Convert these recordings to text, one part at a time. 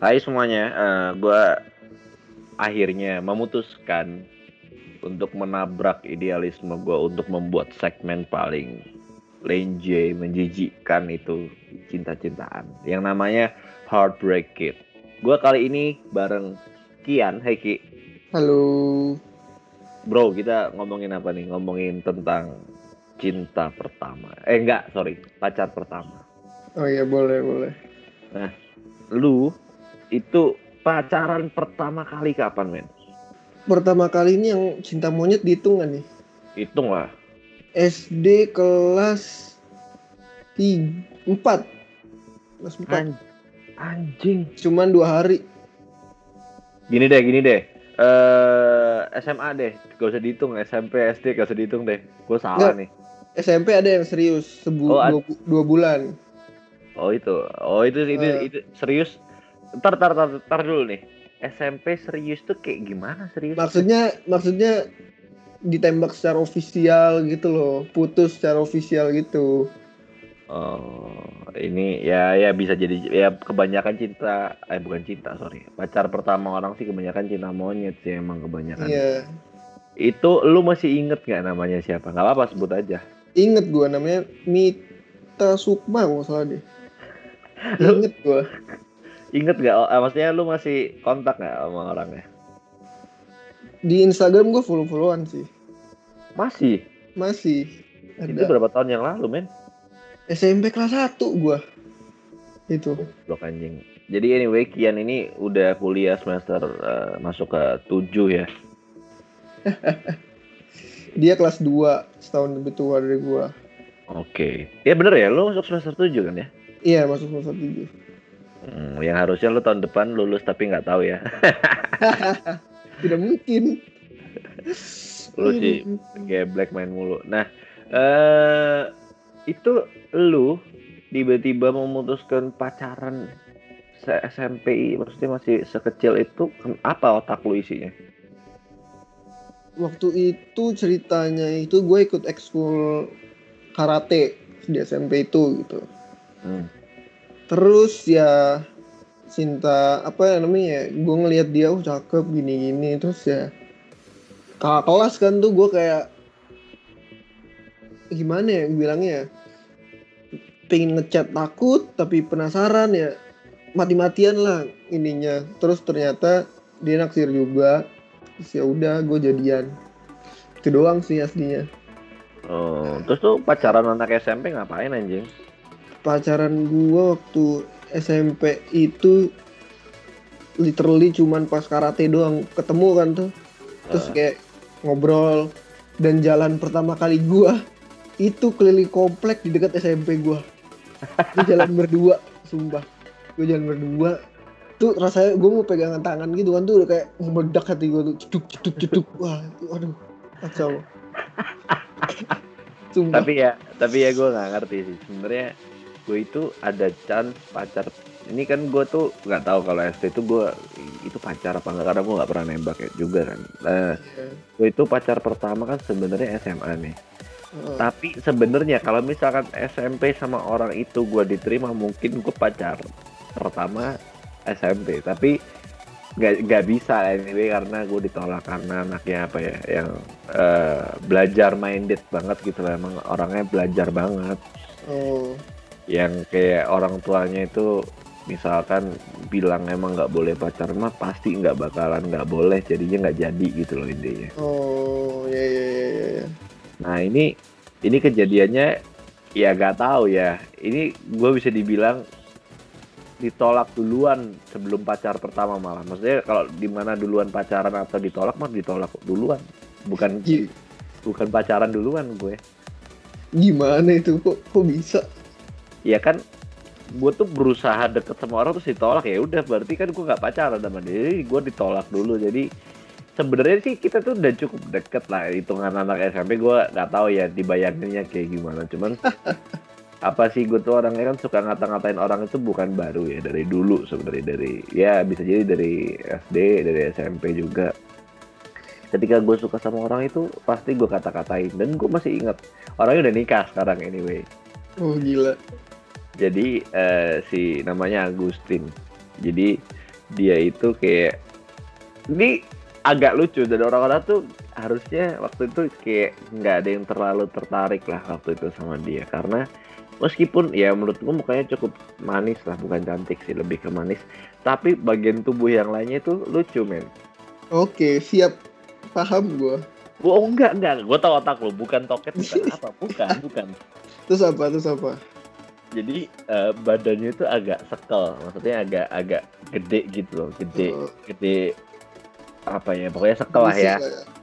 Hai semuanya, uh, gue akhirnya memutuskan untuk menabrak idealisme gue untuk membuat segmen paling lenje, menjijikkan itu cinta-cintaan yang namanya Heartbreak Kid. Gue kali ini bareng Kian, Hai Ki. Halo. Bro, kita ngomongin apa nih? Ngomongin tentang cinta pertama. Eh enggak, sorry, pacar pertama. Oh iya, boleh, boleh. Nah, lu itu pacaran pertama kali kapan, men? Pertama kali ini yang cinta monyet dihitung gak nih? Hitung lah. SD kelas 3, 4. Kelas 4. An anjing. Cuman dua hari. Gini deh, gini deh. Eh SMA deh, gak usah dihitung. SMP, SD gak usah dihitung deh. Gue salah Nggak. nih. SMP ada yang serius, sebu Oh, dua, dua bulan. Oh itu, oh itu itu, Eh. itu serius. Ntar, ntar, ntar, ntar dulu nih. SMP serius tuh kayak gimana serius? Maksudnya, maksudnya ditembak secara ofisial gitu loh, putus secara ofisial gitu. Oh, ini ya ya bisa jadi ya kebanyakan cinta, eh bukan cinta sorry, pacar pertama orang sih kebanyakan cinta monyet sih emang kebanyakan. Iya. Itu lu masih inget nggak namanya siapa? Nggak apa-apa sebut aja. Inget gua namanya Mita Sukma kalau salah deh. Lu- Inget gua. Inget? Oh, eh, maksudnya lu masih kontak nggak sama orangnya? Di Instagram gua follow-followan sih. Masih. Masih. Itu Ada. berapa tahun yang lalu men? SMP kelas 1 gua. Itu. Blok anjing. Jadi anyway Kian ini udah kuliah semester eh, masuk ke 7 ya. Dia kelas 2, setahun lebih tua dari gua. Oke. Ya bener ya, lu masuk semester 7 kan ya? Iya, masuk semester 7. Hmm, yang harusnya lu tahun depan lulus tapi nggak tahu ya. Tidak mungkin. Lu sih kayak black main mulu. Nah, eh itu lu tiba-tiba memutuskan pacaran se SMP, maksudnya masih sekecil itu, apa otak lu isinya? Waktu itu ceritanya itu gue ikut ekskul karate di SMP itu gitu. Hmm. Terus ya cinta apa ya namanya gue ngelihat dia oh cakep gini-gini terus ya kakak kelas kan tuh gue kayak gimana ya bilangnya ya pengen ngechat takut tapi penasaran ya mati-matian lah ininya terus ternyata dia naksir juga terus ya udah gue jadian itu doang sih aslinya Oh, terus tuh pacaran anak SMP ngapain anjing? Pacaran gua waktu SMP itu literally cuman pas karate doang ketemu kan tuh. Terus Eh, kayak ngobrol dan jalan pertama kali gua itu keliling komplek di dekat SMP gua. Itu jalan berdua sumpah. Gua jalan berdua tuh rasanya gua mau pegangan tangan gitu kan tuh udah kayak meledak hati gua tuh. Ceduk ceduk ceduk. Wah aduh kacau. Sumpah. Tapi ya, tapi ya gue nggak ngerti sih. Sebenarnya gue itu ada chance pacar. Ini kan gue tuh nggak tahu kalau SD itu gue itu pacar apa enggak karena gue nggak pernah nembak ya juga kan. Nah, gue itu pacar pertama kan sebenarnya SMA nih. Heeh. Tapi sebenarnya kalau misalkan SMP sama orang itu gue diterima mungkin gue pacar pertama SMP. Tapi nggak nggak bisa anyway karena gue ditolak karena anaknya apa ya yang eh, belajar minded banget gitu lah emang orangnya belajar banget oh yang kayak orang tuanya itu misalkan bilang emang nggak boleh pacaran mah pasti nggak bakalan nggak boleh jadinya nggak jadi gitu loh intinya Oh, ya ya ya ya. Nah ini ini kejadiannya ya gak tahu ya. Ini gue bisa dibilang ditolak duluan sebelum pacar pertama malah. Maksudnya kalau di mana duluan pacaran atau ditolak mah ditolak duluan. Bukan bukan pacaran duluan gue. Gimana itu kok kok bisa? Ya kan gue tuh berusaha deket sama orang terus ditolak. Ya udah berarti kan gue nggak pacaran sama dia jadi gue ditolak dulu. Jadi sebenarnya sih kita tuh udah cukup deket lah hitungan anak SMP gue nggak tahu ya dibayanginnya kayak gimana. Cuman apa sih gue tuh orangnya kan suka ngata-ngatain orang itu bukan baru ya dari dulu sebenarnya. Dari ya bisa jadi dari SD dari SMP juga. Ketika gue suka sama orang itu pasti gue kata-katain. Dan gue masih ingat orangnya udah nikah sekarang anyway. Oh gila. Jadi eh, si namanya Agustin jadi dia itu kayak ini agak lucu dan orang-orang tuh harusnya waktu itu kayak nggak ada yang terlalu tertarik lah waktu itu sama dia karena meskipun ya menurut gua mukanya cukup manis lah bukan cantik sih lebih ke manis tapi bagian tubuh yang lainnya itu lucu men Oke, siap. Paham gua. Oh enggak enggak, gue tau otak lo bukan toket bukan apa, bukan bukan. Terus apa? Terus apa? Jadi eh, badannya itu agak sekel, maksudnya agak agak gede gitu loh, gede Oh. gede apa ya, pokoknya sekel lah ya,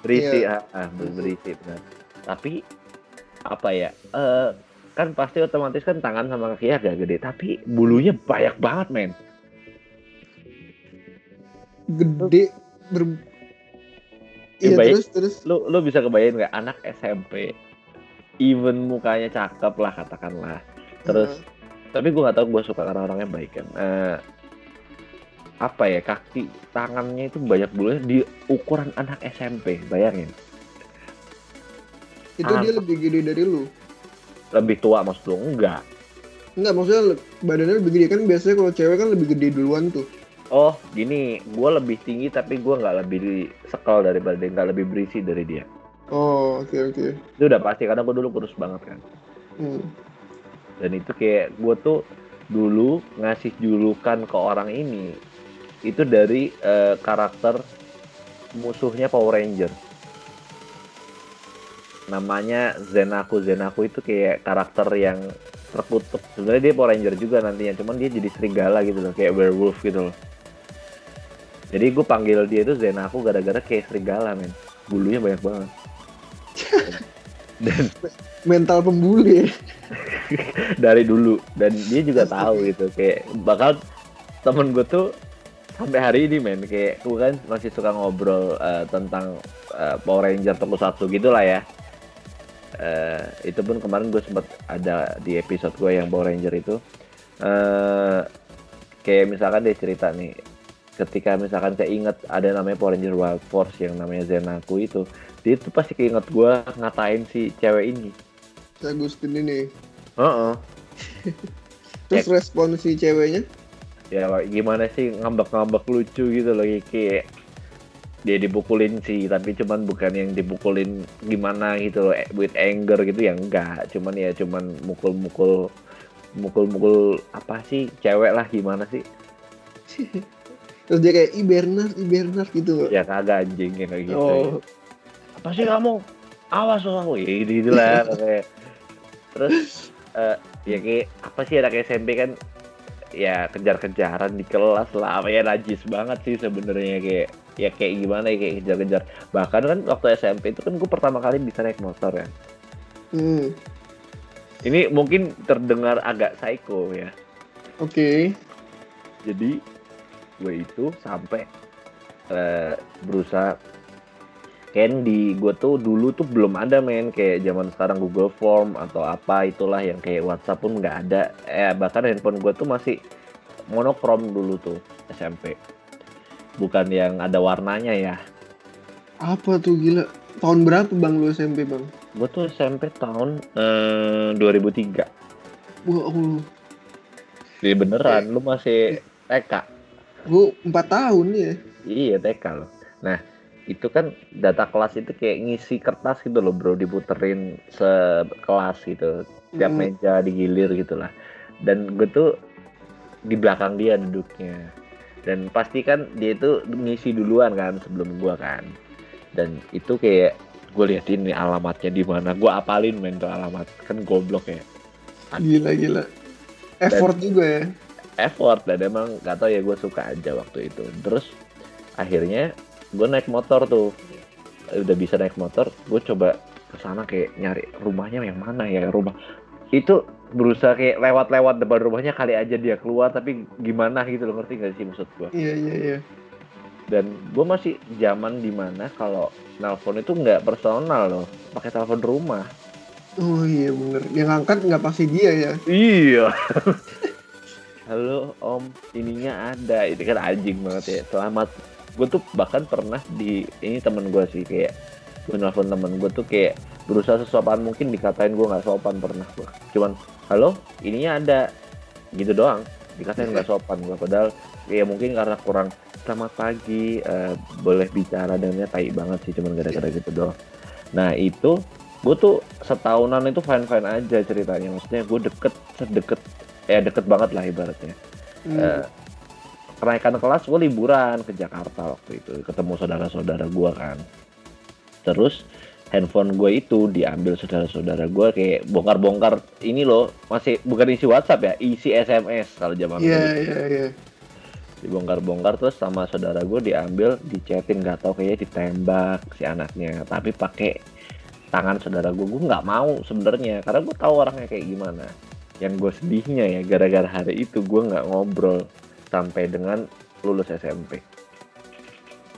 berisi, Iya. ah, ah, ber- berisi benar. Tapi apa ya, eh kan pasti otomatis kan tangan sama kaki agak gede, tapi bulunya banyak banget men. Gede ber Ya, Iya terus terus Lu lu bisa kebayang nggak anak SMP, even mukanya cakep lah katakanlah, terus tapi gue nggak tahu gue suka karena orangnya baik kan Eh, apa ya kaki tangannya itu banyak bulunya di ukuran anak SMP bayangin itu dia apa? lebih gede dari lu. lebih tua maksud lu enggak Enggak, maksudnya badannya lebih gede kan biasanya kalau cewek kan lebih gede duluan tuh. oh gini gue lebih tinggi tapi gue nggak lebih sekal daripada dia nggak lebih berisi dari dia Oh, oke oke. itu udah pasti karena gue dulu kurus banget kan Hmm. Dan itu kayak gue tuh dulu ngasih julukan ke orang ini itu dari eh, karakter musuhnya Power Ranger. Namanya Zenaku. Zenaku itu kayak karakter yang terkutuk. Sebenarnya dia Power Ranger juga nantinya cuman dia jadi serigala gitu loh kayak werewolf gitu loh. Jadi gue panggil dia itu Zenaku gara-gara kayak serigala men. Bulunya banyak banget. Dan Mental pembuli. dari dulu. Dan dia juga tahu gitu kayak bakal temen gue tuh sampai hari ini men. Kayak gue kan masih suka ngobrol eh, tentang eh, Power Ranger Tokusatsu gitu lah ya. Eh, itu pun kemarin gue sempat ada di episode gue yang Power Ranger itu. Eh kayak misalkan dia cerita nih ketika misalkan saya inget ada namanya Power Ranger Wild Force yang namanya Zenaku itu dia tuh pasti keinget gue ngatain si cewek ini. Si Agustin ini. Heeh. Terus respon si ceweknya? ya gimana sih ngambek-ngambek lucu gitu loh kayak dia dipukulin sih tapi cuman bukan yang dipukulin gimana gitu loh eh, with anger gitu ya enggak. Cuman ya cuman mukul-mukul mukul-mukul apa sih cewek lah gimana sih? Terus dia kayak i Bernard, i Bernard gitu. ya kagak anjing ya kayak gitu Oh, apa sih kamu? Awas loh ya gitu, gitu lah kayak terus eh, ya kayak apa sih anak SMP kan ya kejar-kejaran di kelas lah apa ya najis banget sih sebenarnya kayak ya kayak gimana ya kayak kejar-kejar bahkan kan waktu SMP itu kan gue pertama kali bisa naik motor ya hmm. ini mungkin terdengar agak psycho ya Oke. jadi gue itu sampai eh, berusaha di gue tuh dulu tuh belum ada men. Kayak zaman sekarang Google Form atau apa itulah yang kayak WhatsApp pun nggak ada. Eh bahkan handphone gue tuh masih monokrom dulu tuh SMP bukan yang ada warnanya ya. Apa tuh gila? Tahun berapa bang lu SMP bang? gue tuh SMP tahun eh, 2003 Wah, oh, jadi beneran. Lu masih TK gue empat tahun ya. Iya TK loh. Nah itu kan data kelas itu kayak ngisi kertas gitu loh bro. Diputerin sekelas gitu. Tiap Hmm. meja digilir gitu lah dan gue tuh di belakang dia duduknya. Dan pasti kan dia itu ngisi duluan kan sebelum gua kan. Dan itu kayak gue liatin nih alamatnya di mana. Gue apalin men tuh alamat. Kan goblok ya. Gila gila. Effort juga ya. effort. Dan emang gak tau ya gue suka aja waktu itu. Terus akhirnya gue naik motor tuh udah bisa naik motor gue coba ke sana kayak nyari rumahnya yang mana ya rumah itu berusaha kayak lewat-lewat depan rumahnya kali aja dia keluar tapi gimana gitu loh ngerti gak sih maksud gue Iya iya iya. dan gue masih zaman di mana kalau nelpon itu nggak personal loh pakai telepon rumah Oh iya bener. Yang angkat nggak pasti dia ya. Iya. Halo Om, ininya ada. Itu kan anjing banget ya. Selamat. Gue tuh bahkan pernah di ini temen gue sih kayak gue nelfon temen gue tuh kayak berusaha sesopan mungkin dikatain gue nggak sopan pernah gue. Cuman halo, ininya ada. gitu doang dikatain nggak sopan gue padahal ya mungkin karena kurang selamat pagi eh, boleh bicara dengannya tai banget sih cuman gara-gara gitu doang nah itu gue tuh setahunan itu fine fine aja ceritanya maksudnya gue deket sedekat ya deket banget lah ibaratnya Hmm. Eh, kenaikan kelas gue liburan ke Jakarta waktu itu. Ketemu saudara-saudara gue kan. Terus handphone gue itu diambil saudara-saudara gue kayak bongkar-bongkar ini loh. Masih bukan isi WhatsApp ya isi SMS kalau zaman Iya dulu. iya iya. dibongkar-bongkar terus sama saudara gue diambil dicetin nggak tahu kayaknya ditembak si anaknya. Tapi pakai tangan saudara gue gue nggak mau sebenarnya karena gue tahu orangnya kayak gimana. Yang gue sedihnya ya gara-gara hari itu gue nggak ngobrol sampai dengan lulus SMP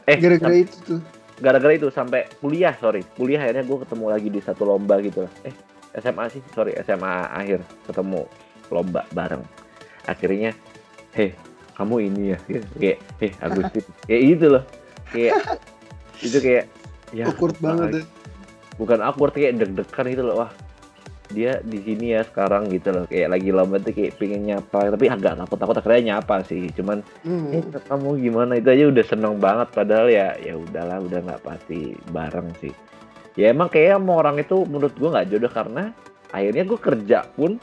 eh Gara-gara itu tuh. gara-gara itu sampai kuliah sorry. Kuliah akhirnya gue ketemu lagi di satu lomba gitu lah. Eh SMA sih sorry SMA akhir. Ketemu lomba bareng. Akhirnya heh kamu ini ya? Gitu. kayak heh Agustin. Kayak gitu loh. Kayak itu kayak ya Awkward banget ya. bukan awkward kayak deg-degan gitu loh. Wah dia di sini ya sekarang gitu loh. Kayak lagi lomba tuh kayak pengen nyapa tapi agak takut takut akhirnya nyapa sih. Cuman eh Hmm. kamu gimana? Itu aja udah seneng banget. Padahal ya ya udahlah udah nggak pasti bareng sih. Ya emang kayak sama orang itu menurut gua nggak jodoh karena akhirnya gue kerja pun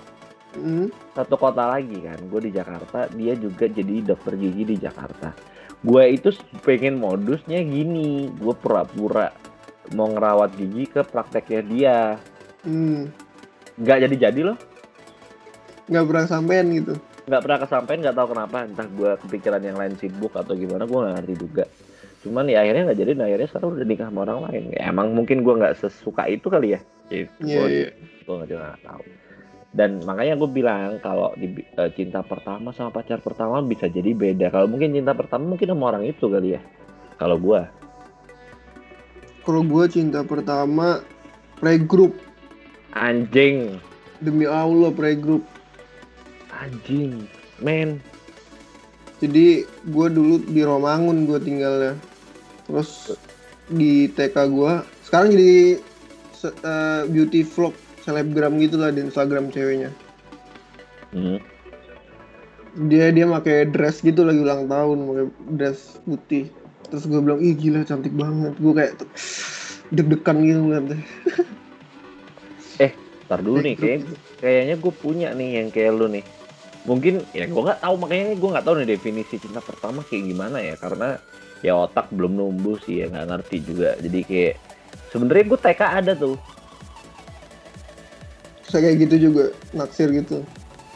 Hmm. satu kota lagi kan. Gue di Jakarta dia juga jadi dokter gigi di Jakarta. Gue itu pengen modusnya gini. Gue pura-pura mau ngerawat gigi ke prakteknya dia. Hmm. Nggak jadi-jadi loh. Nggak pernah sampean gitu. nggak pernah kesampaian nggak tahu kenapa. Entah gue kepikiran yang lain sibuk atau gimana gue nggak ngerti juga. Cuman ya akhirnya nggak jadi dan akhirnya sekarang udah nikah sama orang lain. Ya, emang mungkin gue nggak sesuka itu kali ya? Gitu Iya Gua- iya. gue nggak tahu. Dan makanya gue bilang kalau di eh, cinta pertama sama pacar pertama bisa jadi beda. Kalau mungkin cinta pertama mungkin sama orang itu kali ya kalau gue Kalau gue cinta pertama playgroup anjing demi Allah playgroup. anjing men Jadi gue dulu di Romangun gue tinggalnya. Terus di TK gue sekarang jadi se- eh, beauty vlog selebgram gitu lah di Instagram ceweknya. Hmm. Dia dia pakai dress gitu lagi ulang tahun, pakai dress putih. Terus gue bilang, ih gila cantik banget. Gue kayak deg-degan gitu ngeliatnya. Ntar dulu nih kayak, kayaknya gue punya nih yang kayak lu nih. Mungkin ya gue nggak tahu makanya gue nggak tahu nih definisi cinta pertama kayak gimana ya karena ya otak belum numbuh sih ya nggak ngerti juga. Jadi kayak sebenarnya gue TK ada tuh. Saya kayak gitu juga, naksir gitu.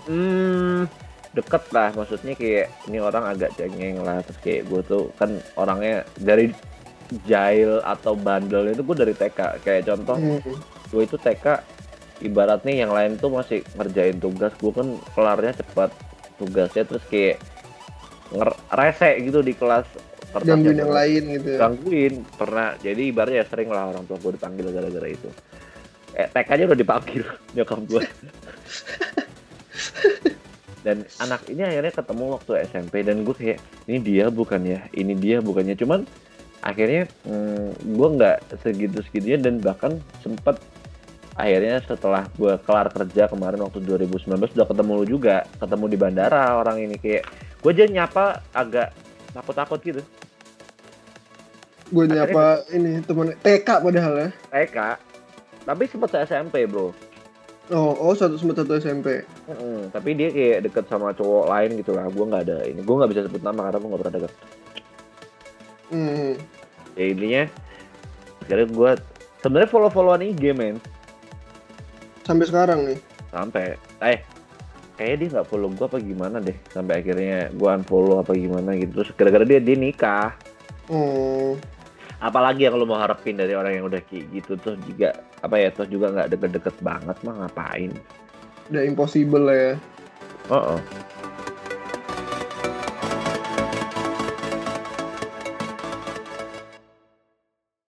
hmm deket lah maksudnya kayak ini orang agak cengeng lah terus kayak gue tuh kan orangnya dari jail atau bandel itu gue dari TK kayak contoh Hmm. gue itu TK ibaratnya yang lain tuh masih ngerjain tugas. Gue kan kelarnya cepat tugasnya terus kayak nger- rese gitu di kelas. Gangguin yang lain gitu ya. gangguin pernah. Jadi ibaratnya sering lah orang tua gue dipanggil gara-gara itu. Eh TK nya udah dipanggil nyokap gue dan anak ini akhirnya ketemu waktu SMP dan gue kayak ini dia bukan ya? Ini dia bukannya cuman akhirnya hmm, gue nggak segitu segitunya dan bahkan sempet akhirnya setelah gue kelar kerja kemarin waktu 2019 udah ketemu lu juga ketemu di bandara orang ini kayak gue aja nyapa agak takut-takut gitu Gue nyapa ini temen TK padahal ya. TK tapi sempet se SMP bro Oh, oh satu sempat satu SMP. Mm-mm, tapi dia kayak deket sama cowok lain gitu lah gue nggak ada ini gue nggak bisa sebut nama karena gue nggak pernah deket Hmm. ya intinya akhirnya gue sebenarnya follow followan IG men Sampai sekarang nih. sampai eh kayaknya dia nggak follow gue apa gimana deh sampai akhirnya gue unfollow apa gimana gitu terus gara-gara dia dia nikah Oh, apalagi yang lo mau harapin dari orang yang udah kayak gitu tuh juga apa ya tuh juga nggak deket-deket banget mah ngapain udah impossible lah ya. oh, oh.